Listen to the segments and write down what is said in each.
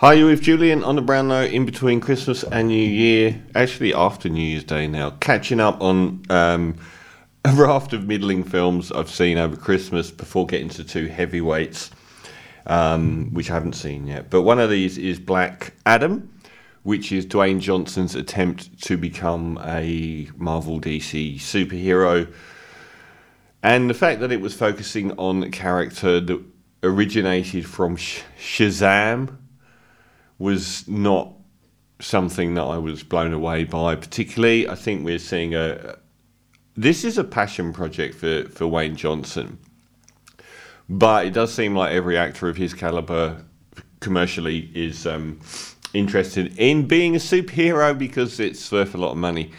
Hi, you with Julian on the brown note in between Christmas and New Year. Actually, after New Year's Day now. Catching up on um, a raft of middling films I've seen over Christmas before getting to two heavyweights, um, which I haven't seen yet. But one of these is Black Adam, which is Dwayne Johnson's attempt to become a Marvel DC superhero. And the fact that it was focusing on a character that originated from Sh- Shazam was not something that I was blown away by particularly. I think we're seeing a this is a passion project for, for Dwayne Johnson. But it does seem like every actor of his caliber commercially is um, interested in being a superhero because it's worth a lot of money.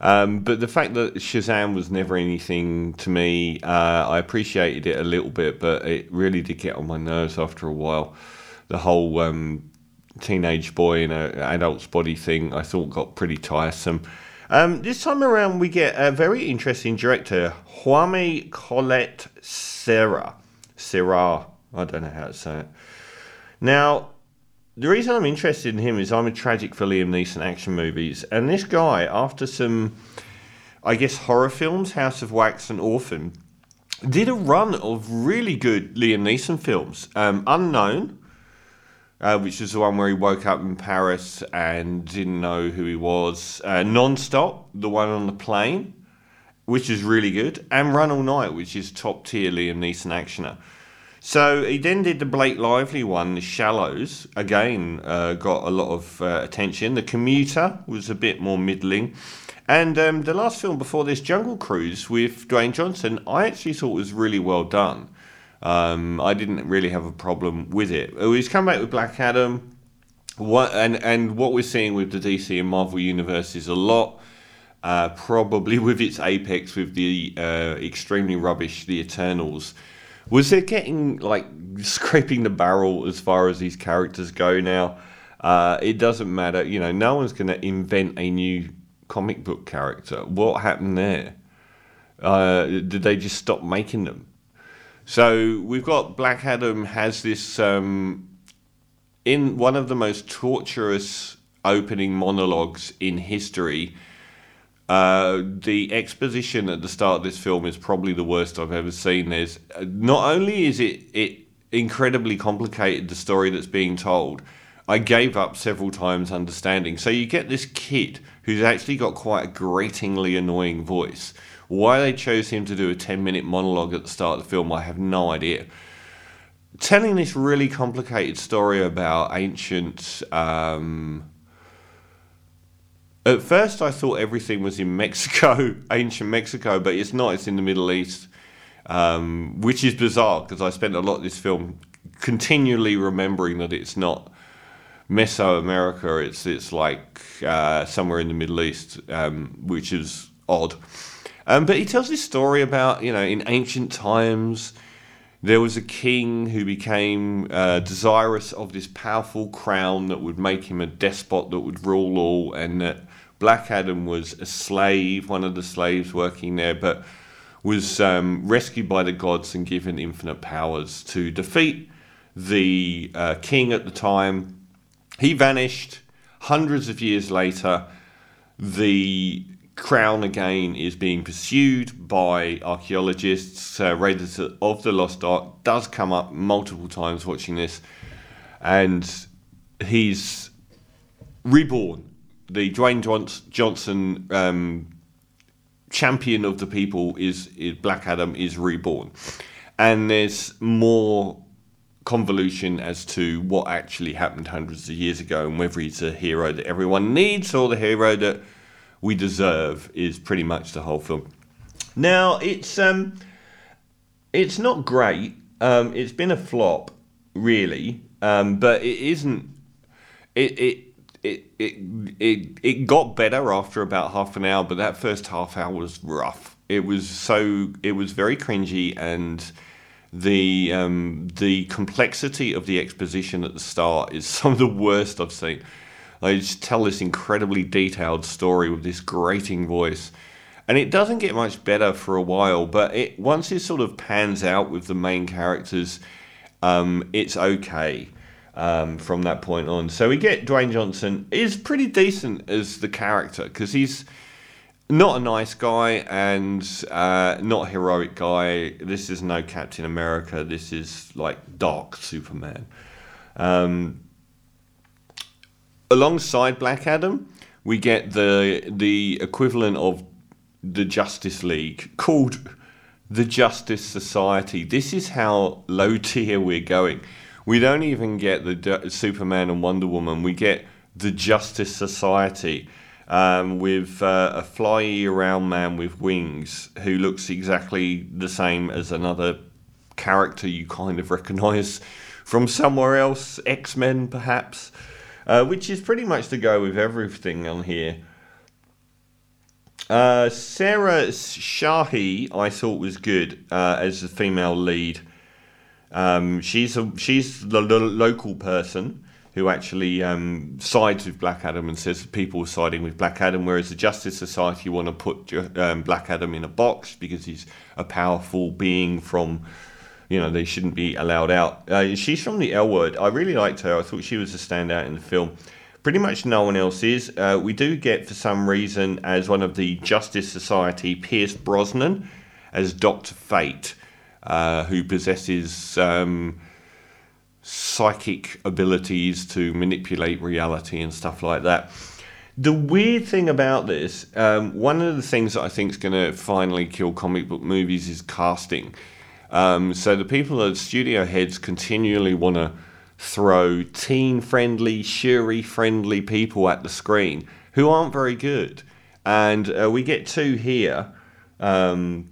Um, but the fact that Shazam was never anything to me, uh, I appreciated it a little bit, but it really did get on my nerves after a while. The whole um, teenage boy in an adult's body thing I thought got pretty tiresome. Um, this time around, we get a very interesting director, Jaume Collet Serra. Serra. I don't know how to say it. Now, the reason I'm interested in him is I'm a tragic for Liam Neeson action movies, and this guy, after some, I guess, horror films, House of Wax and Orphan, did a run of really good Liam Neeson films. Um, Unknown, uh, which is the one where he woke up in Paris and didn't know who he was. Uh, Non-Stop, the one on the plane, which is really good, and Run All Night, which is top tier Liam Neeson actioner. So he then did the Blake Lively one, The Shallows. Again, uh, got a lot of uh, attention. The Commuter was a bit more middling. And um, the last film before this, Jungle Cruise, with Dwayne Johnson, I actually thought was really well done. Um, I didn't really have a problem with it. He's come back with Black Adam. What and and what we're seeing with the DC and Marvel universe is a lot. Uh, probably with its apex with the uh, extremely rubbish The Eternals. Was it getting like scraping the barrel as far as these characters go now? Uh, it doesn't matter. You know, no one's going to invent a new comic book character. What happened there? Uh, did they just stop making them? So we've got Black Adam has this um, in one of the most torturous opening monologues in history. Uh, the exposition at the start of this film is probably the worst I've ever seen. There's not only is it it incredibly complicated the story that's being told. I gave up several times understanding. So you get this kid who's actually got quite a gratingly annoying voice why they chose him to do a 10 minute monologue at the start of the film, I have no idea. Telling this really complicated story about ancient. Um, at first, I thought everything was in Mexico, ancient Mexico, but it's not. It's in the Middle East, um, which is bizarre because I spent a lot of this film continually remembering that it's not Mesoamerica. It's it's like uh, somewhere in the Middle East, um, which is odd. Um, but he tells this story about, you know, in ancient times, there was a king who became uh, desirous of this powerful crown that would make him a despot that would rule all, and that Black Adam was a slave, one of the slaves working there, but was um, rescued by the gods and given infinite powers to defeat the uh, king at the time. He vanished. Hundreds of years later, the Crown again is being pursued by archaeologists. Uh, Raiders of the Lost Ark does come up multiple times watching this, and he's reborn. The Dwayne Johnson um, champion of the people is, is Black Adam is reborn, and there's more convolution as to what actually happened hundreds of years ago and whether he's a hero that everyone needs or the hero that we deserve is pretty much the whole film. Now it's um, it's not great. Um, it's been a flop, really, um, but it isn't. It it. It, it it it got better after about half an hour, but that first half hour was rough. It was so it was very cringy, and the um, the complexity of the exposition at the start is some of the worst I've seen. They just tell this incredibly detailed story with this grating voice. And it doesn't get much better for a while, but it once it sort of pans out with the main characters, um, it's okay. um, from that point on. So we get Dwayne Johnson is pretty decent as the character because he's not a nice guy and uh, not a heroic guy. This is no Captain America. This is like dark Superman. Um, alongside Black Adam, we get the the equivalent of the Justice League called the Justice Society. This is how low tier we're going. We don't even get the Superman and Wonder Woman. We get the Justice Society um, with uh, a flyy around man with wings who looks exactly the same as another character you kind of recognise from somewhere else, X Men perhaps, uh, which is pretty much to go with everything on here. Uh, Sarah Shahi, I thought was good uh, as the female lead. Um, she's a, she's the, the, local person who actually um, sides with Black Adam and says people are siding with Black Adam, whereas the Justice Society want to put um, Black Adam in a box because he's a powerful being from, you know, they shouldn't be allowed out. Uh, she's from the L Word. I really liked her. I thought she was a standout in the film. Pretty much no one else is. Uh, we do get, for some reason, as one of the Justice Society, Pierce Brosnan as Doctor Fate, uh, who possesses um, psychic abilities to manipulate reality and stuff like that. The weird thing about this, um, one of the things that I think is going to finally kill comic book movies is casting. Um, so the people at studio heads continually want to throw teen friendly, Shuri friendly people at the screen who aren't very good. And uh, we get two here. Um,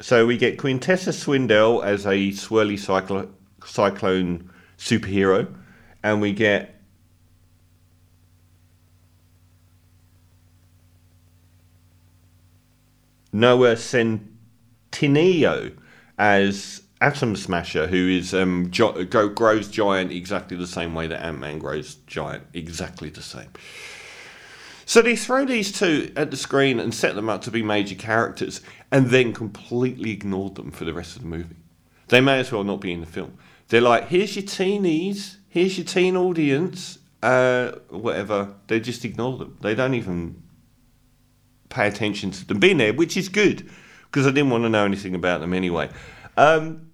so we get Quintessa Swindell as a swirly cyclo- cyclone superhero, and we get Noah Centineo as Atom Smasher, who is um, jo- grows giant exactly the same way that Ant Man grows giant, exactly the same. So they throw these two at the screen and set them up to be major characters, and then completely ignored them for the rest of the movie. They may as well not be in the film. They're like, here's your teenies, here's your teen audience, uh, whatever. They just ignore them. They don't even pay attention to them being there, which is good because I didn't want to know anything about them anyway. Um,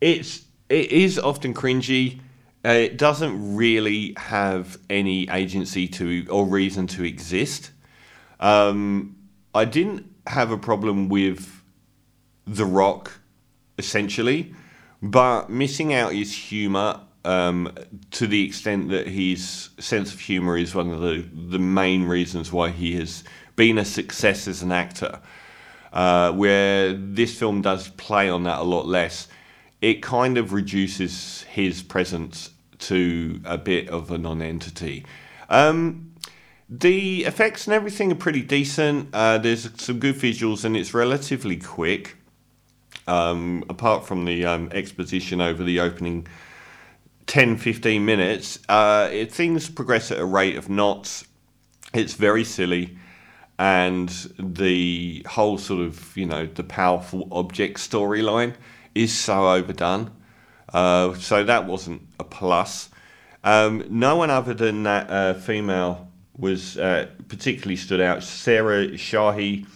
it's it is often cringy. Uh, it doesn't really have any agency to or reason to exist. Um, I didn't have a problem with The Rock, essentially, but missing out his humour um, to the extent that his sense of humour is one of the, the main reasons why he has been a success as an actor uh, where this film does play on that a lot less. It kind of reduces his presence to a bit of a non-entity. Um, the effects and everything are pretty decent. Uh, there's some good visuals and it's relatively quick. Um, apart from the um, exposition over the opening 10 15 minutes, uh, it, things progress at a rate of knots. It's very silly and the whole sort of you know the powerful object storyline is so overdone. Uh, so that wasn't a plus. Um, no one other than that uh, female was uh, particularly stood out. Sarah Shahi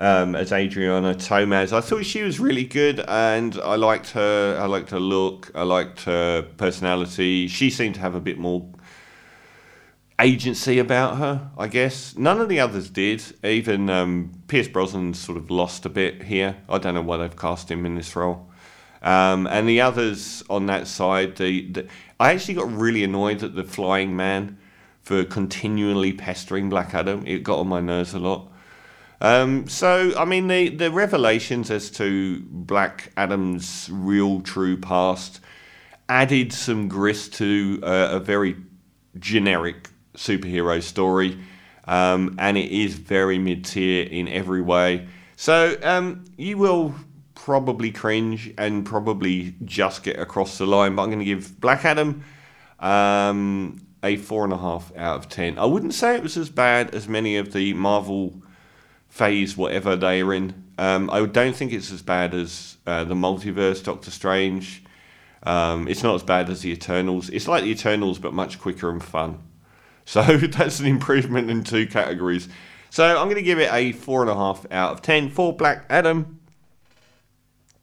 um, as Adriana Tomaz. I thought she was really good, and I liked her. I liked her look. I liked her personality. She seemed to have a bit more agency about her, I guess. None of the others did. Even um, Pierce Brosnan sort of lost a bit here. I don't know why they've cast him in this role. Um, and the others on that side, the, the, I actually got really annoyed at the Flying Man for continually pestering Black Adam. It got on my nerves a lot. Um, so, I mean, the, the revelations as to Black Adam's real, true past added some grist to a very generic superhero story, um, and it is very mid tier in every way. So um, you will probably cringe and probably just get across the line. But I'm going to give Black Adam um, a four and a half out of ten. I wouldn't say it was as bad as many of the Marvel phase, whatever they are in. Um, I don't think it's as bad as uh, the multiverse, Doctor Strange. Um, it's not as bad as the Eternals. It's like the Eternals, but much quicker and fun. So that's an improvement in two categories. So I'm going to give it a four and a half out of ten for Black Adam.